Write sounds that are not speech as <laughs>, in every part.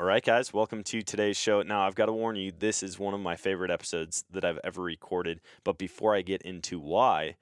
All right, guys, welcome to today's show. Now, I've got to warn you, this is one of my favorite episodes that I've ever recorded. But before I get into why,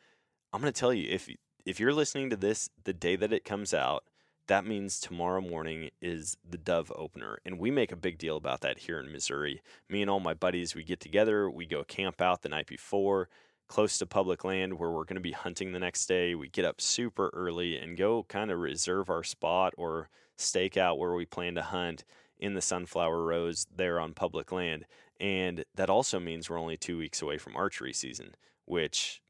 I'm going to tell you if if you're listening to this the day that it comes out, that means tomorrow morning is the Dove opener. And we make a big deal about that here in Missouri. Me and all my buddies, we get together, we go camp out the night before, close to public land where we're going to be hunting the next day. We get up super early and go kind of reserve our spot or stake out where we plan to hunt in the sunflower rows there on public land. And that also means we're only two weeks away from archery season, which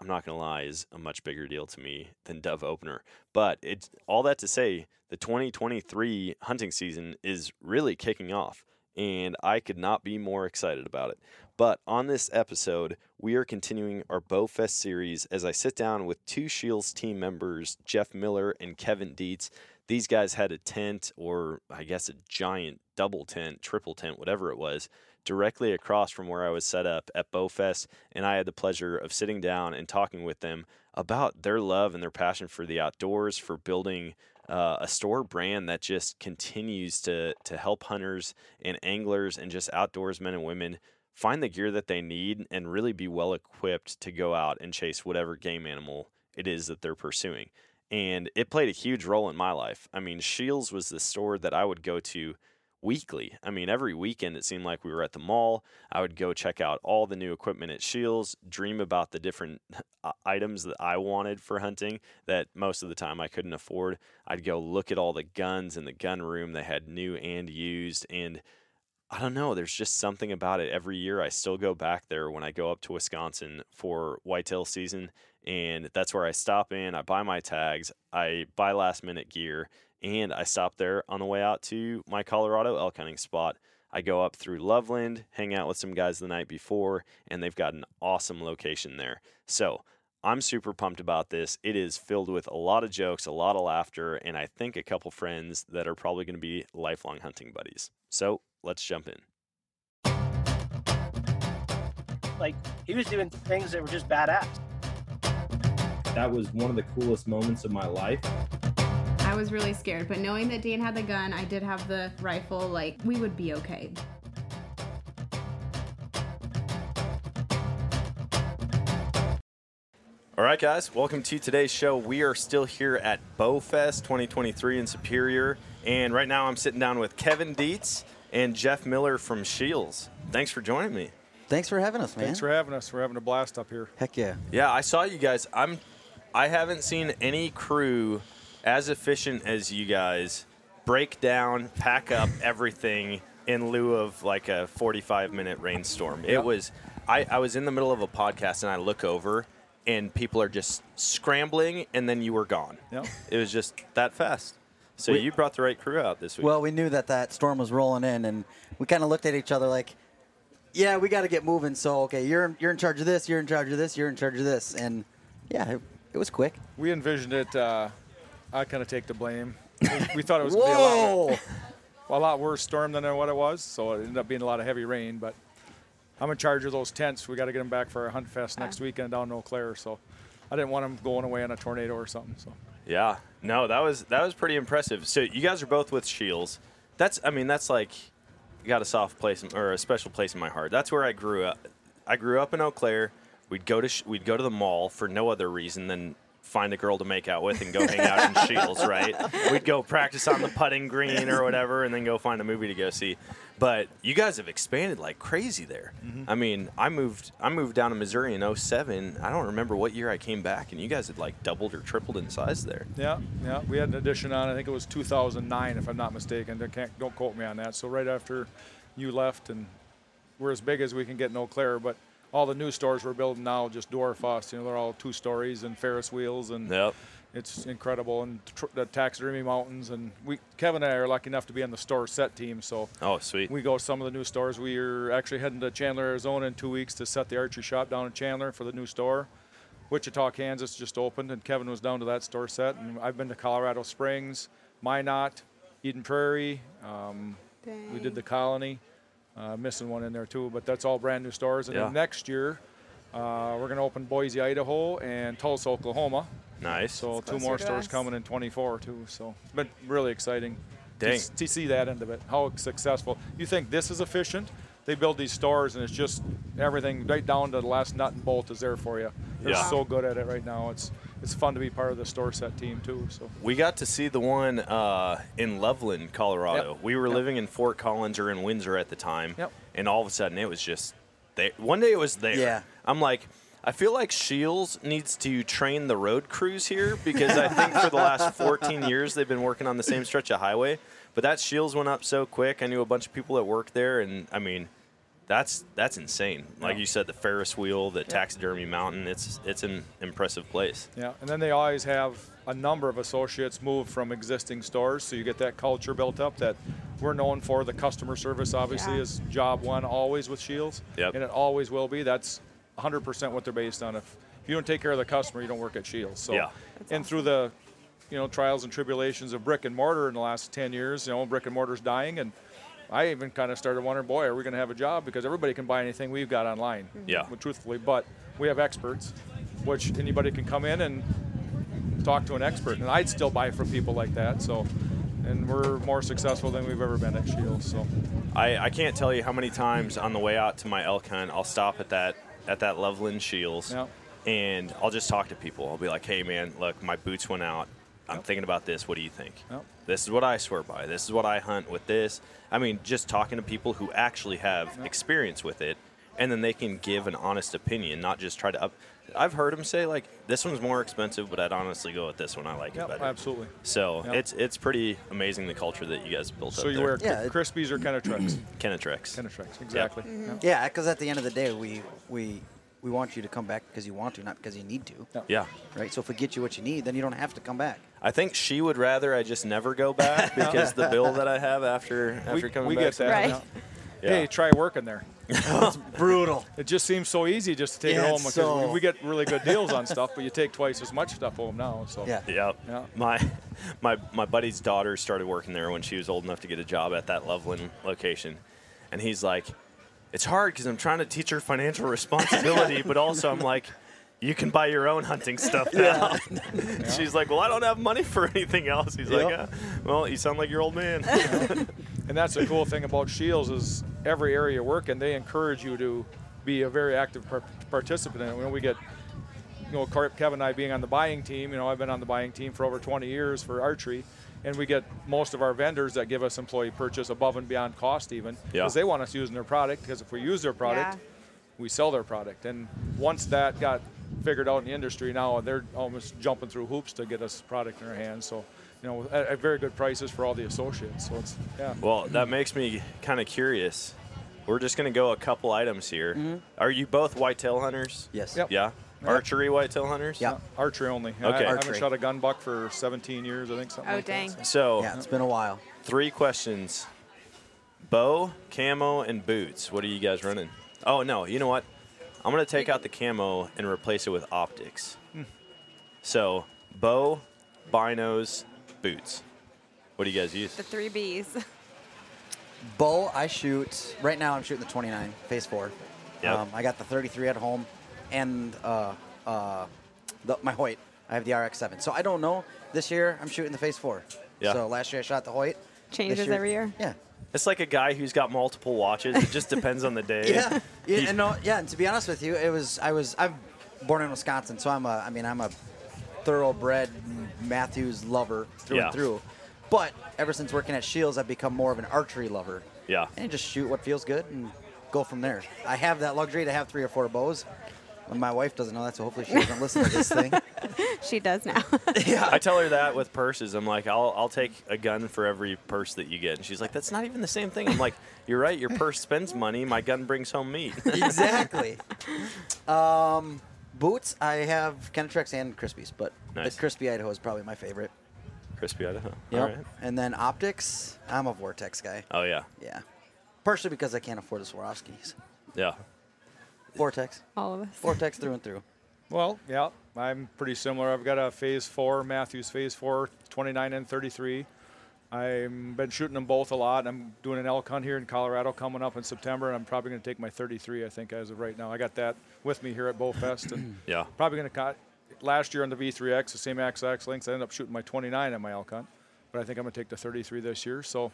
I'm not going to lie is a much bigger deal to me than dove opener. But it's all that to say, the 2023 hunting season is really kicking off, and I could not be more excited about it. But on this episode, we are continuing our Bowfest series as I sit down with two Scheels team members, Jeff Miller and Kevin Deetz. These guys had a tent, or I guess a giant double tent, triple tent, whatever it was, directly across from where I was set up at Bowfest. And I had the pleasure of sitting down and talking with them about their love and their passion for the outdoors, for building uh, a store brand that just continues to, to help hunters and anglers and just outdoors men and women find the gear that they need and really be well equipped to go out and chase whatever game animal it is that they're pursuing and it played a huge role in my life. I mean, Scheels was the store that I would go to weekly. I mean, every weekend it seemed like we were at the mall. I would go check out all the new equipment at Scheels, dream about the different <laughs> items that I wanted for hunting that most of the time I couldn't afford. I'd go look at all the guns in the gun room. They had new and used and I don't know. There's just something about it. Every year, I still go back there when I go up to Wisconsin for whitetail season, and that's where I stop in. I buy my tags, I buy last minute gear, and I stop there on the way out to my Colorado elk hunting spot. I go up through Loveland, hang out with some guys the night before, and they've got an awesome location there. So I'm super pumped about this. It is filled with a lot of jokes, a lot of laughter, and I think a couple friends that are probably going to be lifelong hunting buddies. So let's jump in. Like he was doing things that were just badass. That was one of the coolest moments of my life. I was really scared, but knowing that Dan had the gun, I did have the rifle, like we would be okay. All right, guys, welcome to today's show. We are still here at Bowfest 2023 in Superior, and right now I'm sitting down with Kevin Deetz and Jeff Miller from Scheels. Thanks for joining me. Thanks for having us, man. Thanks for having us. We're having a blast up here. Heck yeah. Yeah, I saw you guys. I'm I haven't seen any crew as efficient as you guys break down, pack up <laughs> everything in lieu of like a 45 minute rainstorm. It was I, I was in the middle of a podcast and I look over and people are just scrambling and then you were gone. Yep. It was just that fast. So We- you brought the right crew out this week. Well, we knew that that storm was rolling in, and we kind of looked at each other like, "Yeah, we got to get moving." So, okay, you're you're in charge of this, you're in charge of this, you're in charge of this, and yeah, it, it was quick. We envisioned it. Uh, I kind of take the blame. We, we thought it was going to be a lot, Whoa! a lot worse storm than what it was, so it ended up being a lot of heavy rain. But I'm in charge of those tents. We got to get them back for our hunt fest next weekend down in Eau Claire. So I didn't want them going away on a tornado or something. So Yeah, no, that was that was pretty impressive. So you guys are both with Scheels. That's, I mean, that's like got a soft place in- or a special place in my heart. That's where I grew up. I grew up in Eau Claire. We'd go to sh- we'd go to the mall for no other reason than find a girl to make out with and go hang out in <laughs> Scheels, right? We'd go practice on the putting green or whatever, and then go find a movie to go see. But you guys have expanded like crazy there. Mm-hmm. I mean, I moved I moved down to Missouri in 07. I don't remember what year I came back, and you guys had like doubled or tripled in size there. yeah, yeah, we had an addition on. I think it was 2009, if I'm not mistaken. Don't quote me on that. So right after you left, and we're as big as we can get in Eau Claire, but. All the new stores we're building now just dwarf us. You know, they're all two stories and Ferris wheels and Yep. it's incredible and tr- the taxidermy mountains and we Kevin and I are lucky enough to be on the store set team so Oh, sweet. we go to some of the new stores we are actually heading to Chandler Arizona in two weeks to set the archery shop down in Chandler for the new store Wichita Kansas just opened and Kevin was down to that store set and I've been to Colorado Springs Minot Eden Prairie um, we did the Colony uh, missing one in there too but that's all brand new stores and Yeah. then next year uh, we're going to open Boise Idaho and Tulsa Oklahoma Nice. so two more stores coming in 24 too. So it's been really exciting. to, Dang. s- to see that end of it, how successful. You think this is efficient? They build these stores and it's just everything right down to the last nut and bolt is there for you. They're Yeah. so good at it right now. It's it's fun to be part of the store set team too. So We got to see the one uh, in Loveland, Colorado. Yep. We were Yep. living in Fort Collins or in Windsor at the time, Yep. and all of a sudden it was just there. One day it was there. Yeah. I'm like, I feel like Scheels needs to train the road crews here because I think for the last <laughs> 14 years they've been working on the same stretch of highway. But that Scheels went up so quick. I knew a bunch of people that worked there, and I mean, that's that's insane. Like Yeah. you said, the Ferris wheel, the taxidermy mountain. It's it's an impressive place. Yeah, and then they always have a number of associates move from existing stores, so you get that culture built up that we're known for. The customer service obviously Yeah. is job one always with Scheels, Yep. and it always will be. That's 100% what they're based on. If you don't take care of the customer, you don't work at Scheels. So, Yeah. and through the you know trials and tribulations of brick and mortar in the last 10 years, you know brick and mortar's dying, and I even kind of started wondering, boy, are we going to have a job because everybody can buy anything we've got online. Mm-hmm. Yeah. Well, truthfully, but we have experts, which anybody can come in and talk to an expert, and I'd still buy from people like that. So, and we're more successful than we've ever been at Scheels. So, I, I can't tell you how many times on the way out to my elk hunt I'll stop at that at that Loveland Scheels Yeah. and I'll just talk to people. I'll be like, "Hey man, look, my boots went out. I'm thinking about this. What do you think? Yep. This is what I swear by. This is what I hunt with this." I mean, just talking to people who actually have experience with it and then they can give an honest opinion, not just try to up I've heard them say like this one's more expensive, but I'd honestly go with this one. I like yeah, it better. absolutely. So Yeah. it's it's pretty amazing the culture that you guys built So up you there. wear Yeah, it- Crispis or Kenetreks? Kenetreks. Kenetreks, exactly. Mm-hmm. Yeah. Yeah, because at the end of the day, we we we want you to come back because you want to, not because you need to. Yeah. Yeah. Right. So if we get you what you need, then you don't have to come back. I think she would rather I just never go back <laughs> because the bill that I have after after We, coming we back. get that. Right. yeah. Yeah. Hey, try working there. <laughs> Oh, it's brutal. It just seems so easy just to take Yeah, it home because so- we, we get really good deals on stuff, but you take twice as much stuff home now. So Yeah. Yep. Yeah. My my my buddy's daughter started working there when she was old enough to get a job at that Loveland location, and he's like, "It's hard because I'm trying to teach her financial responsibility, <laughs> but also I'm like." You can buy your own hunting stuff <laughs> now. She's like, "Well, I don't have money for anything else." He's like, Yep. "Yeah, "Well, you sound like your old man." <laughs> And that's the cool thing about Scheels is every area you work in, they encourage you to be a very active par- participant And it. When we get, you know, Car- Kevin and I being on the buying team, you know, I've been on the buying team for over 20 years for archery, and we get most of our vendors that give us employee purchase above and beyond cost even, Yeah. because they want us using their product. Because if we use their product, Yeah. we sell their product. And once that got figured out in the industry, now they're almost jumping through hoops to get us product in our hands. So, you know, at, at very good prices for all the associates. So it's yeah. Well, that makes me kind of curious. We're just going to go a couple items here. Mm-hmm. Are you both whitetail hunters? Yes. Yep. Yeah. Archery whitetail hunters? Yeah. Archery only. I- Okay. I, haven't shot a gun buck for 17 years, I think. Something Oh, like dang. That, so. So, Yeah, it's been a while. three questions bow, camo, and boots. What are you guys running? Oh, no. You know what? I'm going to take out the camo and replace it with optics. So, bow, binos, boots. What do you guys use? The three B's. <laughs> Bow, I shoot. Right now, I'm shooting the 29, phase four. Yep. Um, I got the 33 at home, and uh, uh, the, my Hoyt. I have the RX7. So I don't know. This year, I'm shooting the phase four. Yeah. So last year I shot the Hoyt. Changes This every year. Yeah. It's like a guy who's got multiple watches. It just depends on the <laughs> day. Yeah. yeah, and no, yeah. And to be honest with you, it was I was I'm born in Wisconsin, so I'm a I mean I'm a thoroughbred Mathews lover through Yeah. and through. But ever since working at Scheels, I've become more of an archery lover. Yeah. And just shoot what feels good and go from there. I have that luxury to have three or four bows. And my wife doesn't know that, so hopefully she doesn't listen to this thing. <laughs> <laughs> She does now. <laughs> yeah. I tell her that with purses. I'm like, I'll, I'll take a gun for every purse that you get. And she's like, that's not even the same thing. I'm like, <laughs> you're right. Your purse spends money. My gun brings home meat. exactly. Um, boots, I have Kenetreks and Crispis, but Nice. the Crispi Idaho is probably my favorite. Crispi Idaho. Yep. All right. And then optics, I'm a Vortex guy. Oh, yeah. Yeah. Partially because I can't afford the Swarovskis. Yeah. Vortex. All of us. Vortex through and through. Well, yeah, I'm pretty similar. I've got a Phase 4, Mathews Phase 4, 29 and 33. I've been shooting them both a lot. I'm doing an elk hunt here in Colorado coming up in September, and I'm probably going to take my 33, I think, as of right now. I got that with me here at Bowfest, and <clears throat> Yeah. probably going to cut. Last year on the V3X, the same XX lengths, I ended up shooting my 29 on my elk hunt. but I think I'm going to take the 33 this year. So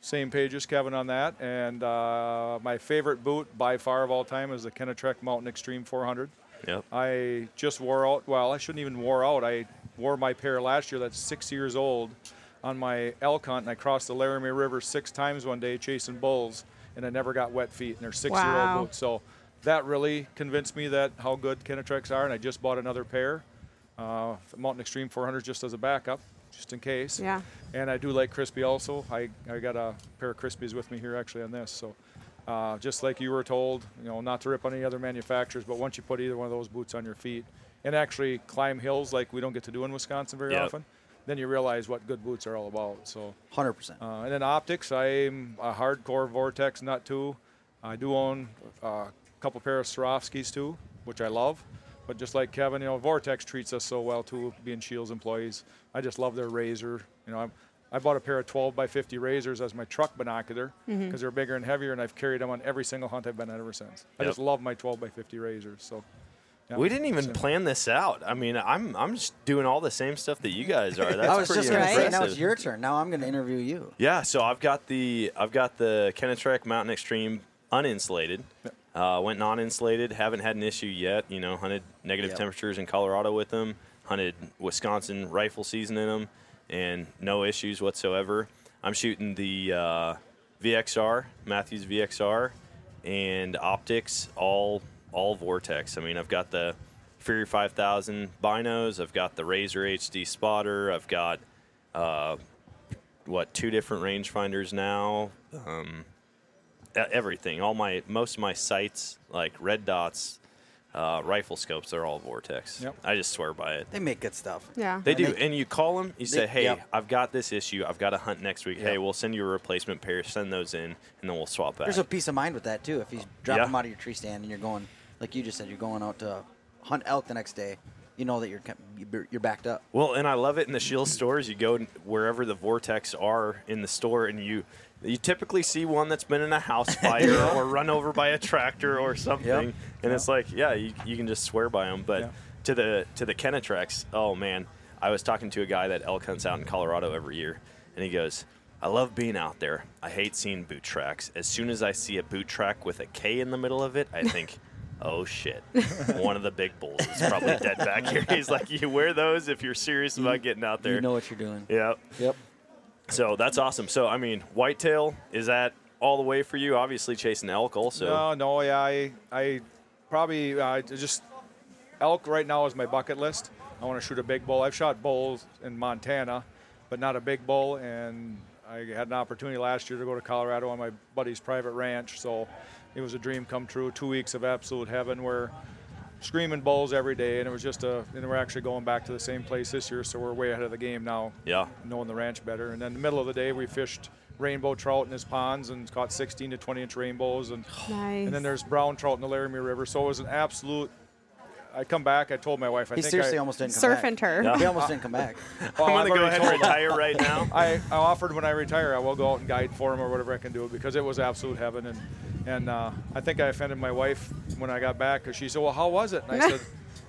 same page as Kevin on that. And uh, my favorite boot by far of all time is the Kenetrek Mountain Extreme 400. Yep. I just wore out. Well, I shouldn't even wore out. I wore my pair last year. That's six years old, on my elk hunt, and I crossed the Laramie River six times one day chasing bulls, and I never got wet feet. And they're six-year-old boots. So that really convinced me that how good Kenetreks are, and I just bought another pair, uh, Mountain Extreme 400 just as a backup, just in case. Yeah. And I do like Crispi also. I, I got a pair of Crispis with me here actually on this. So uh, just like you were told, you know, not to rip on any other manufacturers, but once you put either one of those boots on your feet and actually climb hills like we don't get to do in Wisconsin very Yep. often, then you realize what good boots are all about. So, 100%. uh, and then optics, I'm a hardcore Vortex nut too. I do own uh, a couple pair of Swarovskis too, which I love. But just like Kevin, you know, Vortex treats us so well too, being Scheels employees. I just love their razor. You know, I'm, I bought a pair of 12 by 50 razors as my truck binocular because they're bigger and heavier, and I've carried them on every single hunt I've been at ever since. I just love my 12 by 50 razors. So. yeah. We didn't even So- plan this out. I mean, I'm I'm just doing all the same stuff that you guys are. That's <laughs> I was pretty just going to say, now it's your turn. Now I'm going to interview you. Yeah, so I've got the I've got the Kenetrek Mountain Extreme uninsulated. Uh, went non-insulated. Haven't had an issue yet. You know, hunted negative Yep. temperatures in Colorado with them. Hunted Wisconsin rifle season in them, and no issues whatsoever. I'm shooting the uh, VXR, Mathews VXR, and optics all all Vortex. I mean, I've got the Fury 5000 binos. I've got the Razor HD spotter. I've got uh, what two different rangefinders now. Um, everything, all my most of my sights like red dots, uh, rifle scopes, they're all Vortex. Yep. I just swear by it. They make good stuff. Yeah. They And do, they- and you call them. You say, They- "Hey, yep. I've got this issue. I've got to hunt next week. Hey, we'll send you a replacement pair. Send those in, and then we'll swap back." There's a peace of mind with that, too. If you drop Yeah. them out of your tree stand and you're going, like you just said, you're going out to hunt elk the next day, you know that you're you're- backed up. Well, and I love it in the Scheels stores. You go wherever the Vortex are in the store, and you you typically see one that's been in a house <laughs> fire or run over by a tractor or something, and it's like, yeah, you, you can just swear by them. But Yeah. to the to the Kenetreks, oh man, I was talking to a guy that elk hunts out in Colorado every year, and he goes. I love being out there. I hate seeing boot tracks. As soon as I see a boot track with a K in the middle of it, I think, oh shit, one of the big bulls is probably <laughs> dead back here. He's like, you wear those if you're serious about getting out there. You know what you're doing. Yep. Yep. So that's awesome. So I mean, whitetail is that all the way for you? Obviously chasing elk also. No, no, yeah, I, I probably uh, just elk right now is my bucket list. I want to shoot a big bull. I've shot bulls in Montana, but not a big bull. And I had an opportunity last year to go to Colorado on my buddy's private ranch, so it was a dream come true. Two weeks of absolute heaven where screaming bulls every day, and it was just a. And we're actually going back to the same place this year, so we're way ahead of the game now Yeah. knowing the ranch better. And then the middle of the day, we fished rainbow trout in his ponds and caught 16 to 20 inch rainbows. And Nice. <sighs> and then there's brown trout in the Laramie River. So it was an absolute. I come back. I told my wife. I He think seriously I, almost didn't come Surf back. and turf. Yeah. He almost didn't come back. Oh, <laughs> I'm I've gonna go ahead and told retire right now. <laughs> I, I offered when I retire, I will go out and guide for him or whatever I can do because it was absolute heaven. And and uh, I think I offended my wife when I got back because she said, "Well, how was it?" And I said,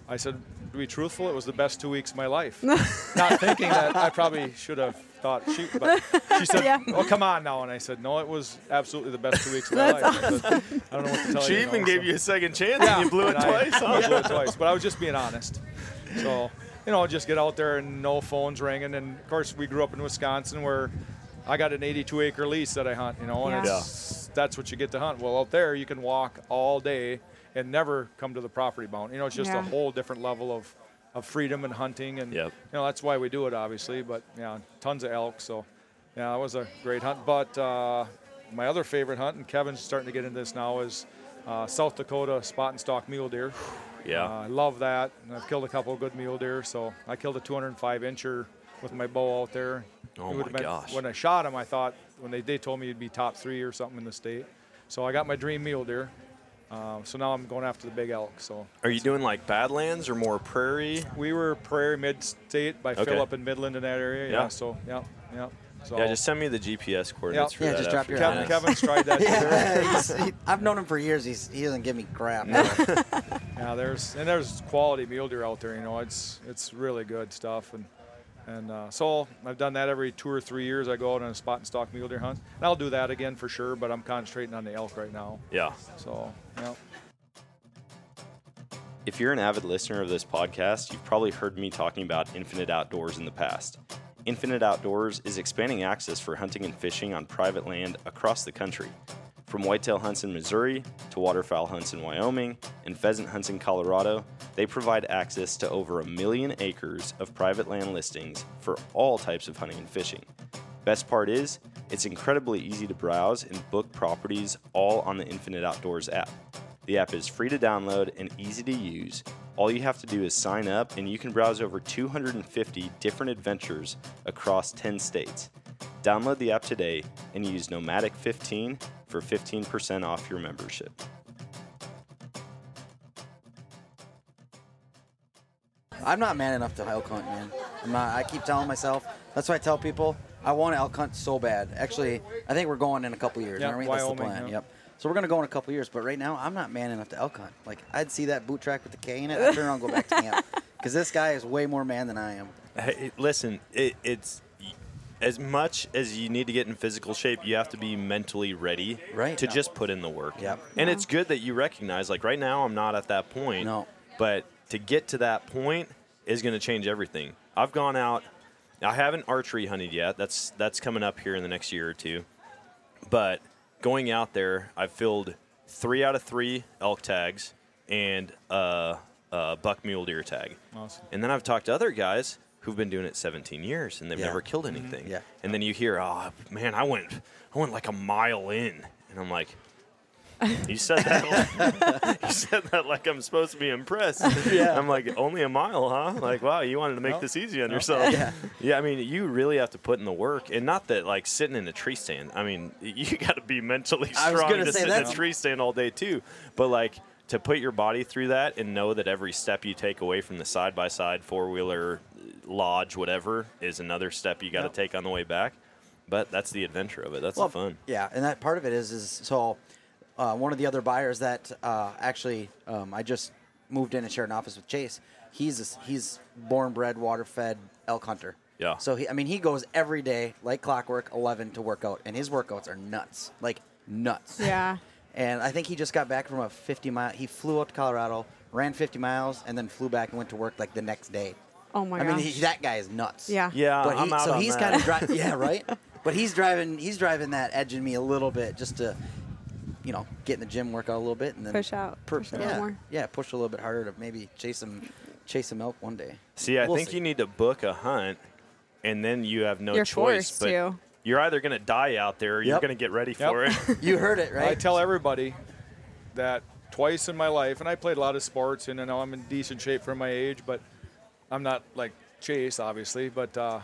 "I said to be truthful, it was the best two weeks of my life." <laughs> Not thinking that I probably should have thought she, but she said, Yeah. "Oh, come on now." And I said, "No, it was absolutely the best two weeks of my life." I, said, I don't know what to tell She you. even know, gave so- you a second chance and you blew it and I- twice. I huh? blew it <laughs> twice, but I was just being honest. So, you know, just get out there and no phones ringing. And of course, we grew up in Wisconsin where I got an 82 acre lease that I hunt, you know, and Yeah. it's, that's what you get to hunt. Well, out there, you can walk all day and never come to the property bound. You know, it's just Yeah. a whole different level of, of freedom and hunting. And, Yep. you know, that's why we do it, obviously. But, yeah, tons of elk. So, yeah, it was a great hunt. But uh, my other favorite hunt, and Kevin's starting to get into this now, is uh, South Dakota spot and stalk mule deer. Yeah. Uh, I love that. And I've killed a couple of good mule deer. So I killed a 205 incher with my bow out there. Oh It my been- gosh. When I shot him, I thought when they, they told me it'd be top three or something in the state. So I got my dream mule deer. Uh, so now I'm going after the big elk. So Are you doing like Badlands or more prairie? we were prairie mid-state by Okay. Philip in Midland in that area. Yeah. Yeah. So yeah, yeah. So Yeah, just send me the GPS coordinates for Yeah, that. just drop after your Kevin, Kevin's tried that. <laughs> Yeah, he's, he, I've known him for years. He's, he doesn't give me crap. <laughs> Yeah, there's and there's quality mule deer out there. You know, it's it's really good stuff. And And uh, so I've done that every two or three years. I go out on a spot and stalk mule deer hunt. And I'll do that again for sure, but I'm concentrating on the elk right now. Yeah. So, yeah. If you're an avid listener of this podcast, you've probably heard me talking about Infinite Outdoors in the past. Infinite Outdoors is expanding access for hunting and fishing on private land across the country. From whitetail hunts in Missouri to waterfowl hunts in Wyoming and pheasant hunts in Colorado, they provide access to over a million acres of private land listings for all types of hunting and fishing. Best part is, it's incredibly easy to browse and book properties all on the Infinite Outdoors app. The app is free to download and easy to use. All you have to do is sign up, and you can browse over 250 different adventures across 10 states. Download the app today and use Nomadic15 for 15% off your membership. I'm not man enough to elk hunt, man. I'm not. I keep telling myself. That's why I tell people I want to elk hunt so bad. Actually, I think we're going in a couple years. Yeah, aren't we? That's the Wyoming, plan. yeah. Yep. So we're gonna go in a couple years. But right now, I'm not man enough to elk hunt. Like I'd see that boot track with the K in it. I turn around and go back to camp <laughs> because this guy is way more man than I am. Hey, listen, it, it's as much as you need to get in physical shape, you have to be mentally ready Right. to just put in the work. Yep. And it's good that you recognize, like right now, I'm not at that point. No. But to get to that point is going to change everything. I've gone out. I haven't archery hunted yet. That's that's coming up here in the next year or two. But going out there, I've filled three out of three elk tags and a, a buck mule deer tag. Awesome. And then I've talked to other guys who've been doing it 17 years and they've Yeah. never killed anything. Yeah. And then you hear, "Oh, man, I went I went like a mile in." And I'm like, "You said that <laughs> you said that like I'm supposed to be impressed." Yeah. I'm like, "Only a mile, huh?" Like, "Wow, you wanted to make No. this easy on No. yourself." Yeah. Yeah, I mean, you really have to put in the work, and not that like sitting in a tree stand. I mean, <laughs> you got to be mentally strong say sit in a tree stand all day too. But like to put your body through that and know that every step you take away from the side by side four wheeler lodge, whatever, is another step you got to Yep. take on the way back. But that's the adventure of it. That's Well, the fun. Yeah, and that part of it is is so. Uh, one of the other buyers that uh, actually um, I just moved in and shared an office with Chase. He's a, he's born bred water fed elk hunter. Yeah. So he, I mean, he goes every day like clockwork, eleven to work out, and his workouts are nuts, like nuts. Yeah. And I think he just got back from a 50 mile. He flew up to Colorado, ran 50 miles, and then flew back and went to work like the next day. Oh my god. I mean, he, that guy is nuts. Yeah. Yeah, But he, I'm out so on he's kind of driving. <laughs> Yeah, right. But he's driving. He's driving that edge in me a little bit, just to, you know, get in the gym, work out a little bit, and then Push out, push a little yeah, more. Yeah, push a little bit harder to maybe chase him, chase some elk one day. See, I We'll think see. you need to book a hunt, and then you have no You're choice. forced but to. You're either going to die out there, or you're Yep. going to get ready Yep. for it. <laughs> You heard it, right? I tell everybody that twice in my life, and I played a lot of sports, and I know I'm in decent shape for my age, but I'm not like Chase, obviously. But uh,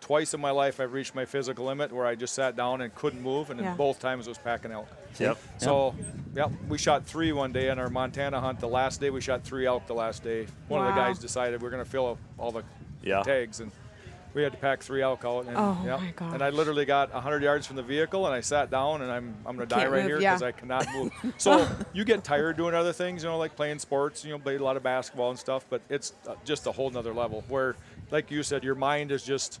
twice in my life, I've reached my physical limit where I just sat down and couldn't move, and Yeah. then both times it was packing elk. yep. So, yep, we shot three one day on our Montana hunt. The last day, we shot three elk. The last day, one of the Wow. guys decided we're going to fill up all the Yeah. tags, and we had to pack three elk out. And, Oh, yep. my. And I literally got 100 yards from the vehicle, and I sat down, and I'm I'm going to die right move, here yeah. because I cannot move. <laughs> so you get tired doing other things, you know, like playing sports. You know, played a lot of basketball and stuff, but it's uh, just a whole nother level where, like you said, your mind is just.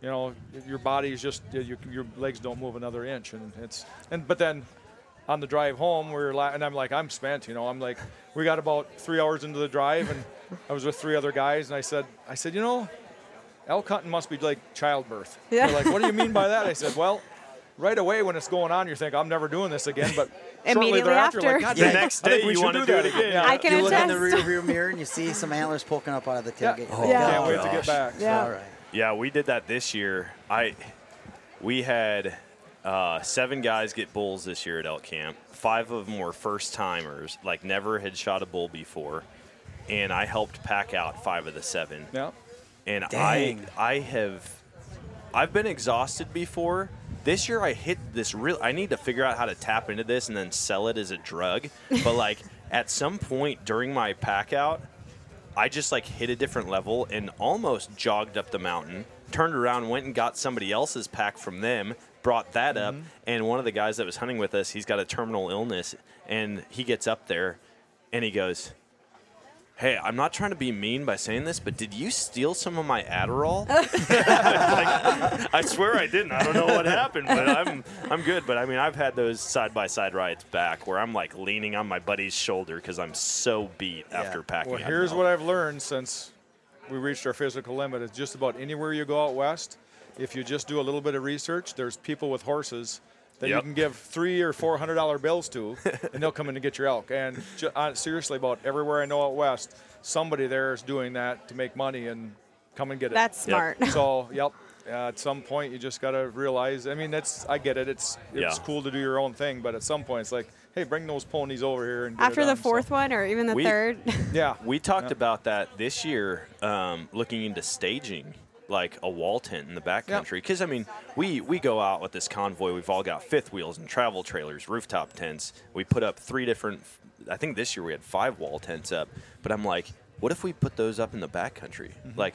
You know, your body is just your, your legs don't move another inch, and it's and but then on the drive home, we are la- and I'm like, I'm spent. You know, I'm like, we got about three hours into the drive, and I was with three other guys, and I said, I said, you know, elk hunting must be like childbirth. Yeah. They're like, what do you mean by that? I said, <laughs> well, right away when it's going on, you think I'm never doing this again, but <laughs> shortly Immediately thereafter, after. like, God, The dang, next day we you wanna do do that it again. again. Yeah. I can you look in the attest. rearview mirror and you see some antlers poking up out of the tailgate. Oh, Oh, Yeah. Can't wait to get back. Yeah. All right. Yeah, we did that this year. I we had uh, seven guys get bulls this year at elk camp. Five of them were first timers, like never had shot a bull before, and I helped pack out five of the seven. Yeah. And Dang. I I have I've been exhausted before. This year I hit this real I need to figure out how to tap into this and then sell it as a drug. But like <laughs> at some point during my pack out, I just like hit a different level and almost jogged up the mountain, turned around, went and got somebody else's pack from them, brought that up, mm-hmm. and one of the guys that was hunting with us, he's got a terminal illness, and he gets up there and he goes, Hey, I'm not trying to be mean by saying this, but did you steal some of my Adderall? <laughs> Like, I swear I didn't. I don't know what happened, but I'm I'm good. But I mean, I've had those side by side rides back where I'm like leaning on my buddy's shoulder because I'm so beat after packing. Well, here's milk. what I've learned since we reached our physical limit. It's just about anywhere you go out west. If you just do a little bit of research, there's people with horses that you can give three or four hundred dollar bills to, and they'll come in to get your elk. And ju- uh, seriously, about everywhere I know out west, somebody there is doing that to make money and come and get it. That's smart. So, yep. Uh, at some point, you just got to realize. I mean, that's I get it. It's it's Yeah. cool to do your own thing, but at some point, it's like, hey, bring those ponies over here and After the done. So, fourth one, or even the We- third. yeah, <laughs> We talked about that this year, um, looking into staging like a wall tent in the backcountry. Because I mean, we we go out with this convoy. We've all got fifth wheels and travel trailers, rooftop tents. We put up three different. I think this year we had five wall tents up. But I'm like, what if we put those up in the backcountry? Mm-hmm. Like.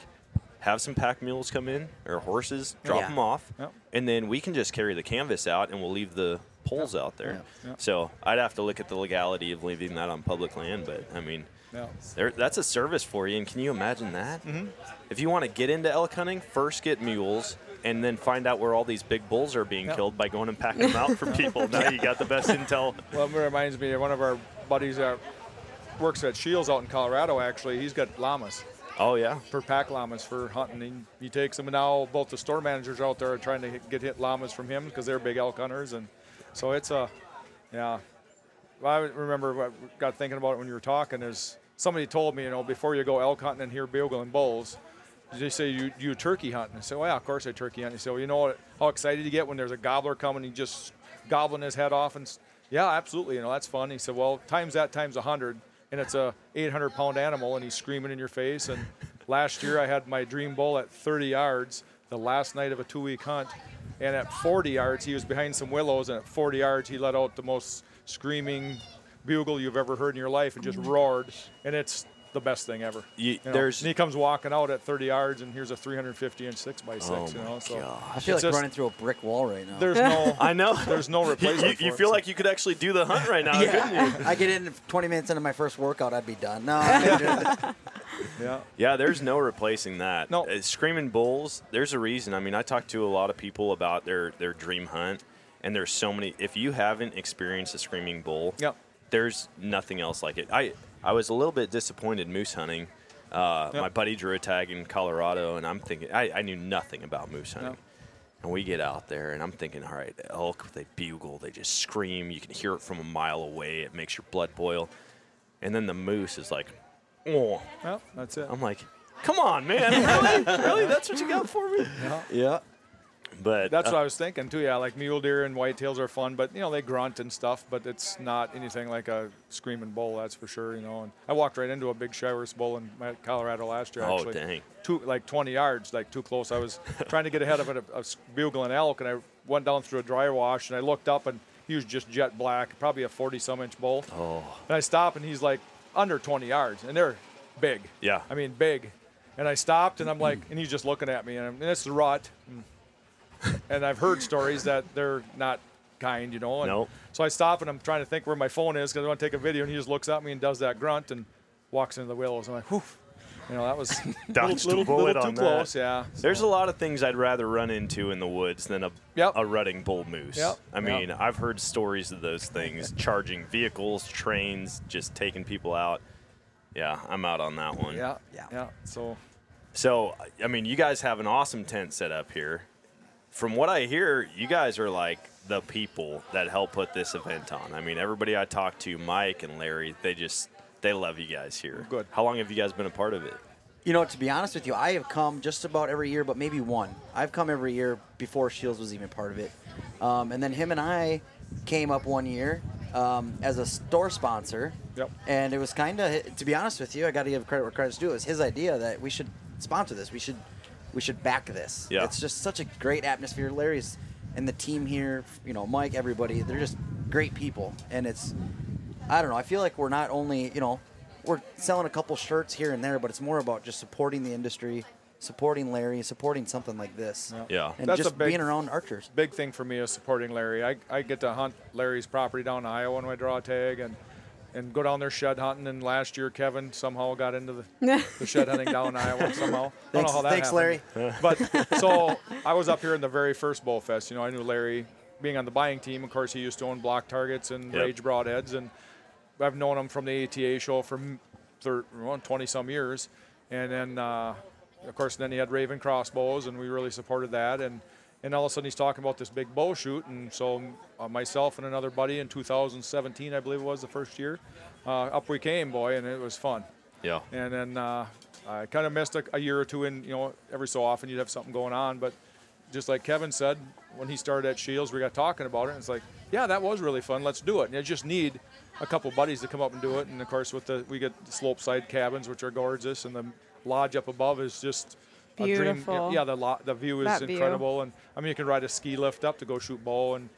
Have some pack mules come in or horses, drop Yeah. them off, Yep. and then we can just carry the canvas out and we'll leave the poles out there. Yep. So I'd have to look at the legality of leaving that on public land, but I mean, yeah. there, that's a service for you, and can you imagine that? Mm-hmm. If you want to get into elk hunting, first get mules, and then find out where all these big bulls are being Yep. killed by going and packing them out for <laughs> people. Now you got the best intel. Well, it reminds me of one of our buddies that works at Scheels out in Colorado. Actually, he's got llamas Oh yeah, for pack llamas for hunting. He, he takes them, and now both the store managers out there are trying to hit- get hit llamas from him because they're big elk hunters, and so it's a, yeah. I remember what got thinking about it when you were talking. Is somebody told me, you know, before you go elk hunting and hear bugling bulls, they say you you turkey hunting. I said, well, yeah, of course I turkey hunt. He said, well, you know what, how excited you get when there's a gobbler coming, and just gobbling his head off, and yeah, absolutely, you know, that's fun. He said, well, times that times a hundred, and it's a 800 pound animal, and he's screaming in your face. And last year I had my dream bull at 30 yards, the last night of a two week hunt, and at 40 yards he was behind some willows, and at 40 yards he let out the most screaming bugle you've ever heard in your life, and just roared, and it's the best thing ever. You- You know, there's and he comes walking out at 30 yards, and here's a 350 inch six by six. Oh you know, so God. I feel like just- running through a brick wall right now. there's no <laughs> I know. there's no <laughs> replacement. you, you for it, feel so- like you could actually do the hunt right now, couldn't you? I get in 20 minutes into my first workout, I'd be done. No, I'm <laughs> good. yeah. Yeah, there's no replacing that. No. Uh, Screaming bulls, there's a reason. I mean, I talked to a lot of people about their, their dream hunt, and there's so many. If you haven't experienced a screaming bull, Yep. there's nothing else like it. I, I was a little bit disappointed moose hunting. Uh, Yep. My buddy drew a tag in Colorado, and I'm thinking, I, I knew nothing about moose hunting. Yep. And we get out there, and I'm thinking, all right, elk, they bugle, they just scream. You can hear it from a mile away. It makes your blood boil. And then the moose is like, oh. Well, that's it. I'm like, come on, man, <laughs> really, really? That's what you got for me? yeah. But That's uh, what I was thinking too. Yeah, like mule deer and whitetails are fun, but you know they grunt and stuff, but it's not anything like a screaming bull. That's for sure. You know, and I walked right into a big Shiras bull in Colorado last year. Oh, Actually, dang. Too like 20 yards, like too close. I was <laughs> trying to get ahead of a, a bugling elk, and I went down through a dry wash, and I looked up, and he was just jet black, probably a 40 some inch bull. oh, And I stop, and he's like under 20 yards, and they're big. Yeah. I mean, big. And I stopped, and I'm like, and he's just looking at me, and, I'm, and it's the rut. And, and I've heard stories that they're not kind, you know. And Nope. So I stop, and I'm trying to think where my phone is because I want to take a video, and he just looks at me and does that grunt and walks into the willows. I'm like, whew. You know, that was <laughs> Dodged a little, little, bullet little too on that. close, yeah. there's a lot of things I'd rather run into in the woods than a Yep. a rutting bull moose. Yep. I Yep. mean, I've heard stories of those things, charging vehicles, trains, just taking people out. Yeah, I'm out on that one. Yeah, Yeah. yeah. So So, I mean, you guys have an awesome tent set up here. From what I hear, you guys are like the people that help put this event on. I mean, everybody I talk to, Mike and Larry, they just they love you guys here. Good. How long have you guys been a part of it? You know, to be honest with you, I have come just about every year, but maybe one. I've come every year before Scheels was even part of it. Um, and then him and I came up one year um, as a store sponsor. Yep. And it was kind of, to be honest with you, I got to give credit where credit's due. It was his idea that we should sponsor this. We should, we should back this. Yeah. It's just such a great atmosphere. Larry's and the team here, you know, Mike, everybody, they're just great people. And it's, I don't know. I feel like we're not only, you know, we're selling a couple shirts here and there, but it's more about just supporting the industry, supporting Larry, supporting something like this. Yeah. yeah. And That's a just big- being around archers. big thing for me is supporting Larry. I, I get to hunt Larry's property down in Iowa when I draw a tag, and and go down there shed hunting. And last year, Kevin somehow got into the, <laughs> the shed hunting down in Iowa somehow. Don't Thanks- know how that thanks, happened. But so I was up here in the very first bow fest. You know, I knew Larry being on the buying team. Of course, he used to own Block Targets and Yep. Rage Broadheads, and I've known him from the ATA show for thir- well, 20 some years. And then, uh, of course, then he had Raven crossbows, and we really supported that. And and all of a sudden, he's talking about this big bow shoot. And so, uh, myself and another buddy in 2017, I believe it was the first year, uh, up we came, boy, and it was fun. Yeah. And then uh, I kind of missed a, a year or two, and you know, every so often you'd have something going on. But just like Kevin said, when he started at Scheels, we got talking about it, and it's like, yeah, that was really fun. Let's do it. And you just need a couple buddies to come up and do it. And of course, with the we get the slope side cabins, which are gorgeous, and the lodge up above is just a dream. Beautiful. Yeah, the lo- the view is That view. incredible, and I mean, you can ride a ski lift up to go shoot bow, and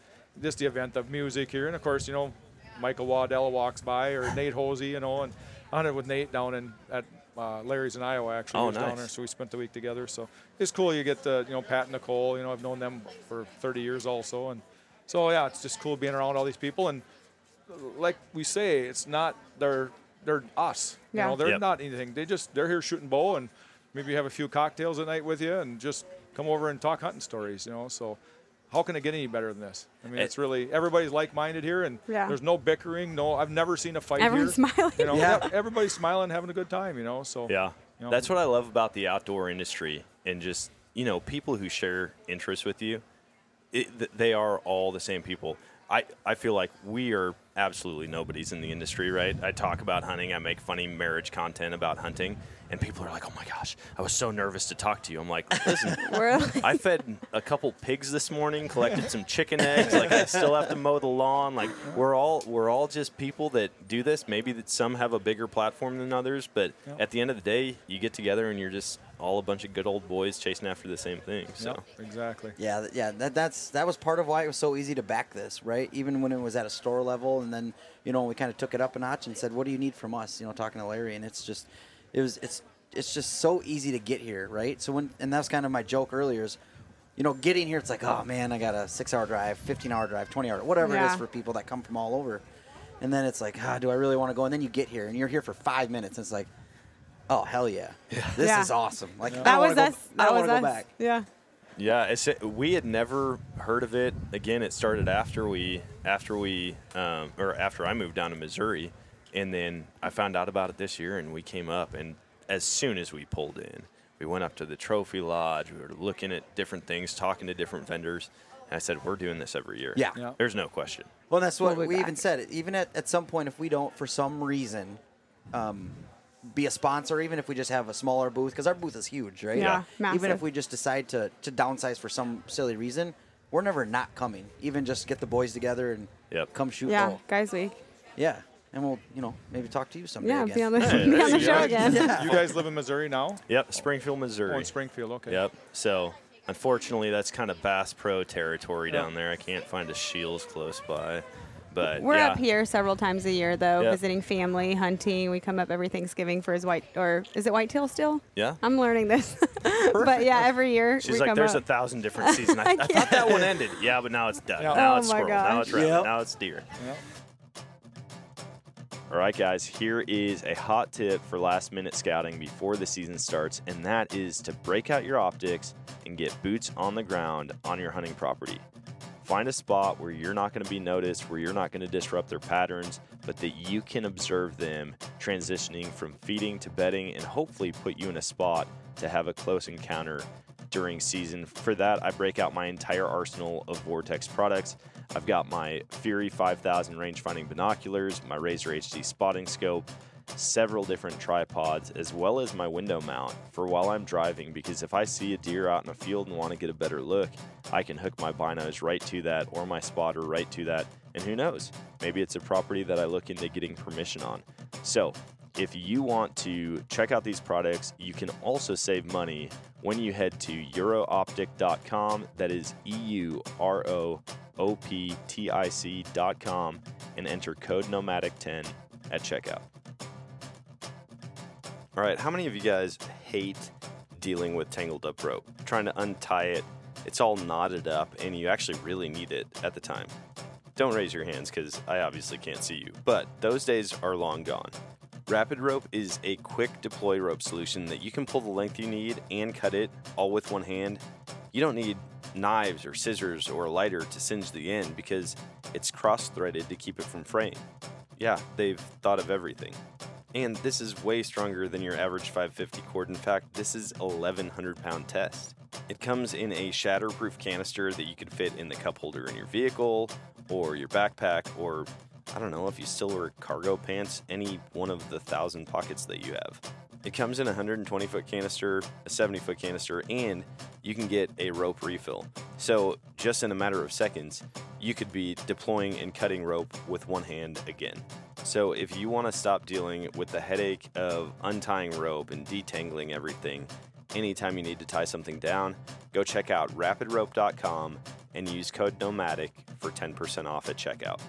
just the event of music here, and of course, you know, Michael Waddell walks by or Nate Hosie, you know, and I hunted with Nate down in at uh, Larry's in Iowa actually. Oh, He was down there, so we spent the week together. So it's cool. You get the you know Pat and Nicole. You know, I've known them for 30 years also, and so yeah, it's just cool being around all these people. And like we say, it's not they're they're us. Yeah. You know, they're Yep. not anything. They just they're here shooting bow and maybe you have a few cocktails at night with you and just come over and talk hunting stories. You know, so. How can it get any better than this? I mean, It- it's really everybody's like-minded here, and Yeah. there's no bickering. No, I've never seen a fight Everyone's here. smiling. You know, Yeah. yeah. everybody's smiling, having a good time. You know, so Yeah. You know, That's what I love about the outdoor industry and just, you know, people who share interests with you. It, they are all the same people. I, I feel like we are absolutely nobodies in the industry, right? I talk about hunting, I make funny marriage content about hunting, and people are like, oh my gosh, I was so nervous to talk to you. I'm like, listen, <laughs> I fed a couple pigs this morning, collected some chicken eggs. Like I still have to mow the lawn. Like we're all we're all just people that do this. Maybe that some have a bigger platform than others, but Yeah. at the end of the day, you get together and you're just all a bunch of good old boys chasing after the same thing. So Yep, exactly. Yeah, yeah. That that's that was part of why it was so easy to back this, right? Even when it was at a store level, and then you know we kind of took it up a notch and said, "What do you need from us?" You know, talking to Larry, and it's just, it was it's it's just so easy to get here, right? So when and that's kind of my joke earlier is, you know, getting here, it's like, oh man, I got a six-hour drive, fifteen-hour drive, twenty-hour, whatever it Yeah. is for people that come from all over, and then it's like, ah, do I really want to go? And then you get here, and you're here for five minutes, and it's like. Oh hell yeah! This Yeah. is awesome. Like I that was wanna us. Go, I That was wanna us. go back. Yeah. yeah, it's we had never heard of it. Again, it started after we after we um, or after I moved down to Missouri, and then I found out about it this year, and we came up, and as soon as we pulled in, we went up to the trophy lodge. We were looking at different things, talking to different vendors. And I said, "We're doing this every year." Yeah. Yeah. There's no question. Well, that's what We'll be we even back. said. Even at, at some point, if we don't, for some reason, um, be a sponsor, even if we just have a smaller booth, because our booth is huge, right? Yeah, Even if we just decide to, to downsize for some silly reason, we're never not coming. Even just get the boys together and Yep. come shoot. Yeah. bow. Guys Week. Yeah. And we'll, you know, maybe talk to you someday Yeah. again. <laughs> Be on the, Hey, be there on the you show go. again. <laughs> You guys live in Missouri now? Yep, Springfield, Missouri. Oh, in Springfield. Okay. Yep. So unfortunately, that's kind of Bass Pro territory Yeah. down there. I can't find a Scheels close by, but We're yeah. up here several times a year, though, Yeah. visiting family, hunting. We come up every Thanksgiving for his white, or is it whitetail still? Yeah. I'm learning this. <laughs> but yeah, every year She's we like, come there's a thousand different seasons. I, I thought that one ended. Yeah, but now it's done. Yeah. Now Oh it's my squirrel. Now it's rabbit. Yep. Now it's deer. Yeah. All right, guys, here is a hot tip for last minute scouting before the season starts, and that is to break out your optics and get boots on the ground on your hunting property. Find a spot where you're not going to be noticed, where you're not going to disrupt their patterns, but that you can observe them transitioning from feeding to bedding and hopefully put you in a spot to have a close encounter during season. For that, I break out my entire arsenal of Vortex products. I've got my Fury 5000 range finding binoculars, my Razor HD spotting scope, several different tripods, as well as my window mount for while I'm driving. Because if I see a deer out in the field and want to get a better look, I can hook my binos right to that or my spotter right to that. And who knows? Maybe it's a property that I look into getting permission on. So, if you want to check out these products, you can also save money when you head to eurooptic.com. That is E U R O O P T I C.com and enter code nomadic10 at checkout. All right, how many of you guys hate dealing with tangled up rope? Trying to untie it, it's all knotted up, and you actually really need it at the time. don't raise your hands because I obviously can't see you. But those days are long gone. Rapid Rope is a quick deploy rope solution that you can pull the length you need and cut it all with one hand. You don't need knives or scissors or a lighter to singe the end because it's cross threaded to keep it from fraying. Yeah, they've thought of everything. And this is way stronger than your average 550 cord. In fact, this is 1100 pound test. It comes in a shatterproof canister that you could fit in the cup holder in your vehicle or your backpack or I don't know if you still wear cargo pants, any one of the thousand pockets that you have. It comes in a 120 foot canister, a 70 foot canister, and you can get a rope refill. So, just in a matter of seconds, you could be deploying and cutting rope with one hand again. So, if you want to stop dealing with the headache of untying rope and detangling everything, anytime you need to tie something down, go check out rapidrope.com and use code NOMADIC for 10% off at checkout.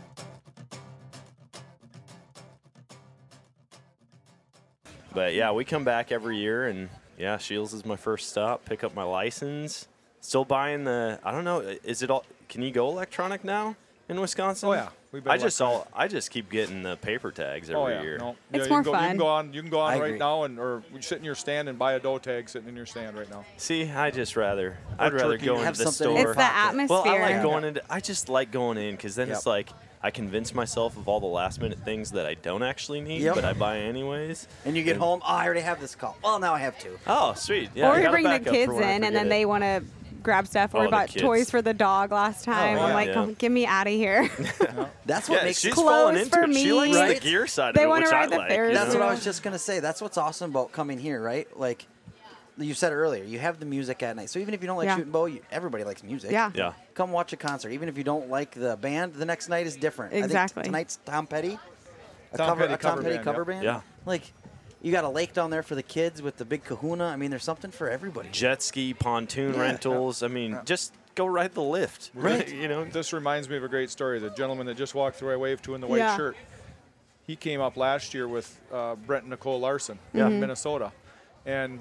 But yeah, we come back every year, and yeah, Scheels is my first stop. Pick up my license. Still buying the. I don't know. Is it all? Can you go electronic now in Wisconsin? Oh, yeah. We've been I just all. I just keep getting the paper tags oh, every Oh yeah, year. no. It's yeah, more you can go, You can go on. You can go on I right agree. now, and or you sit in your stand and buy a dough tag sitting in your stand right now. See, I just rather. I'd rather go into the store. your It's the atmosphere. Well. I like going into. I just like going in because then Yep. it's like I convince myself of all the last minute things that I don't actually need, Yep. but I buy anyways. And you get And- home, oh, I already have this call. Well, now I have two. Oh, sweet. Yeah, I or you got bring the kids in, and then it. they want to grab stuff. Or Oh, we bought toys for the dog last oh, time. yeah. I'm like, Yeah. come, get me out of here. <laughs> That's what Yeah, makes she's it. falling Clothes into for it. She likes Right? the gear side They of it, wanna which ride I the like. Ferris you That's know? what I was just gonna say. That's what's awesome about coming here, right? Like you said earlier, you have the music at night. So even if you don't like Yeah. shooting bow, you, everybody likes music. Yeah. Yeah. Come watch a concert. Even if you don't like the band, the next night is different. I think Exactly. tonight's Tom Petty. A Tom cover, Petty a Tom cover Petty band, cover yeah. band. Yeah. Like you got a lake down there for the kids with the big kahuna. I mean, there's something for everybody. Jet ski, pontoon Yeah. rentals. I mean, just go ride the lift. Right. <laughs> you know. This reminds me of a great story. The gentleman that just walked through, I waved to in the white Yeah. shirt. He came up last year with uh, Brent and Nicole Larson Yeah. in Minnesota, and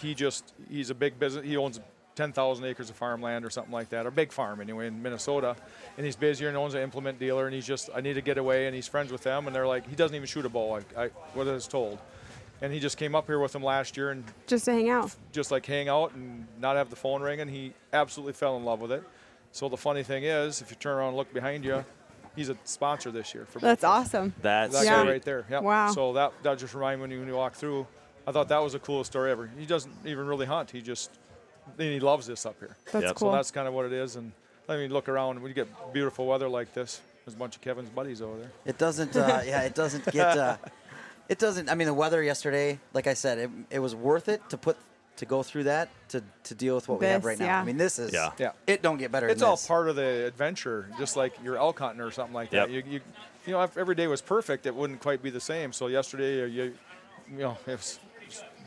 he just—he's a big business. He owns 10,000 acres of farmland or something like that, or big farm anyway in Minnesota, and he's busy and owns an implement dealer. And he's just—I need to get away, and he's friends with them, and they're like, he doesn't even shoot a bow. I, I what I was told, and he just came up here with them last year and Just to hang out. just like hang out and not have the phone ringing. He absolutely fell in love with it. So the funny thing is, if you turn around and look behind you, he's a sponsor this year for That's both awesome. That's That Yeah. guy right there. Yep. Wow. So that that just reminded me when you walk through. I thought that was the coolest story ever. He doesn't even really hunt. He just and he loves this up here. That's Yep. cool. So that's kind of what it is. And I mean, look around. When you get beautiful weather like this, there's a bunch of Kevin's buddies over there. It doesn't. Uh, <laughs> yeah, it doesn't get. Uh, it doesn't. I mean, the weather yesterday, like I said, it, it was worth it to put to go through that to to deal with what we have right now. yeah. I mean, this is. Yeah. Yeah. It don't get better. It's than all this. part of the adventure, just like your elk hunting or something like that. Yep. You, you, you know, if every day was perfect, it wouldn't quite be the same. So yesterday, uh, you, you know, it was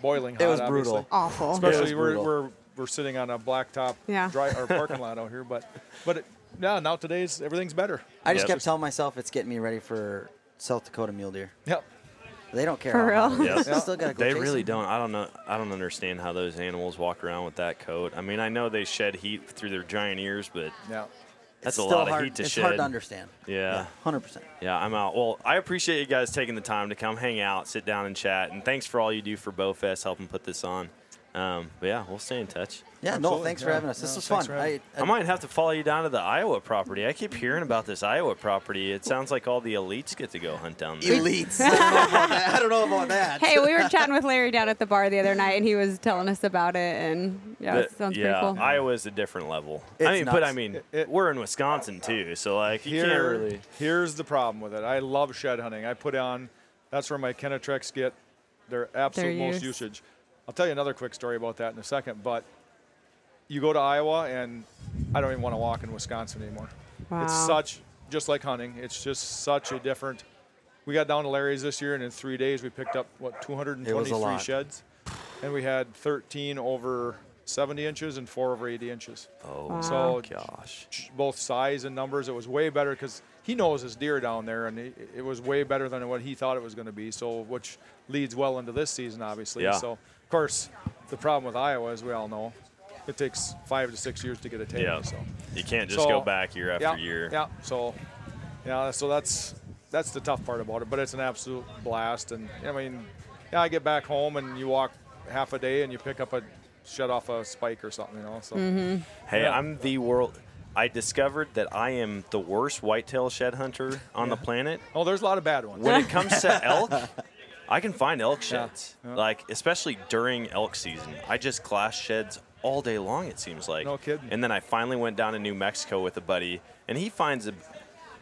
boiling hot. It was obviously. brutal. Awful. was Especially we're, brutal. we're we're sitting on a blacktop Yeah. dry or <laughs> parking lot out here, but but it, yeah, now today's everything's better. I just Yep. kept telling myself it's getting me ready for South Dakota mule deer. Yep. They don't care. For real? hot it is. Yep. Still gotta go They really them. don't. I don't know. I don't understand how those animals walk around with that coat. I mean, I know they shed heat through their giant ears, but Yeah. That's It's a still lot of hard, heat to It's shed. hard to understand. Yeah. Hundred percent. Yeah, I'm out. Well, I appreciate you guys taking the time to come hang out, sit down, and chat. And thanks for all you do for BowFest, helping put this on. Um, but yeah, we'll stay in touch. Yeah. No. Absolutely. Thanks for having us. This No, was fun. for having I, I might have to follow you down to the Iowa property. I keep hearing about this Iowa property. It sounds like all the elites get to go hunt down there. elites. I don't know about that. I don't know about that. hey, we were chatting with Larry down at the bar the other night, and he was telling us about it, and yeah, it The- sounds yeah, pretty cool. Iowa's a different level. It's I mean, but I mean, It- it- we're in Wisconsin too, so like you can't really. here's the problem with it. I love shed hunting. I put on. That's where my Kenetreks get their absolute Their most use. usage. I'll tell you another quick story about that in a second. But you go to Iowa, and I don't even want to walk in Wisconsin anymore. wow. It's such just like hunting. It's just such a different. We got down to Larry's this year, and in three days we picked up what 223 sheds, and we had 13 over 70 inches and four over 80 inches. Oh Wow. So gosh. both size and numbers, it was way better because he knows his deer down there, and it, it was way better than what he thought it was going to be. So which leads well into this season, obviously. Yeah. So of course, the problem with Iowa, as we all know, it takes five to six years to get a tag. Yeah. So You can't just So, go back year after yeah, year. Yeah. So Yeah, so that's that's the tough part about it, but it's an absolute blast. And I mean, yeah, I get back home and you walk half a day and you pick up a shut off a spike or something, you know. So mm-hmm. Hey, Yeah. I'm the world. I discovered that I am the worst whitetail shed hunter on the planet. oh, there's a lot of bad ones. When it <laughs> comes to elk, I can find elk sheds. yeah. Like especially during elk season, I just glass sheds all day long. It seems like. No kidding. And then I finally went down to New Mexico with a buddy, and he finds a.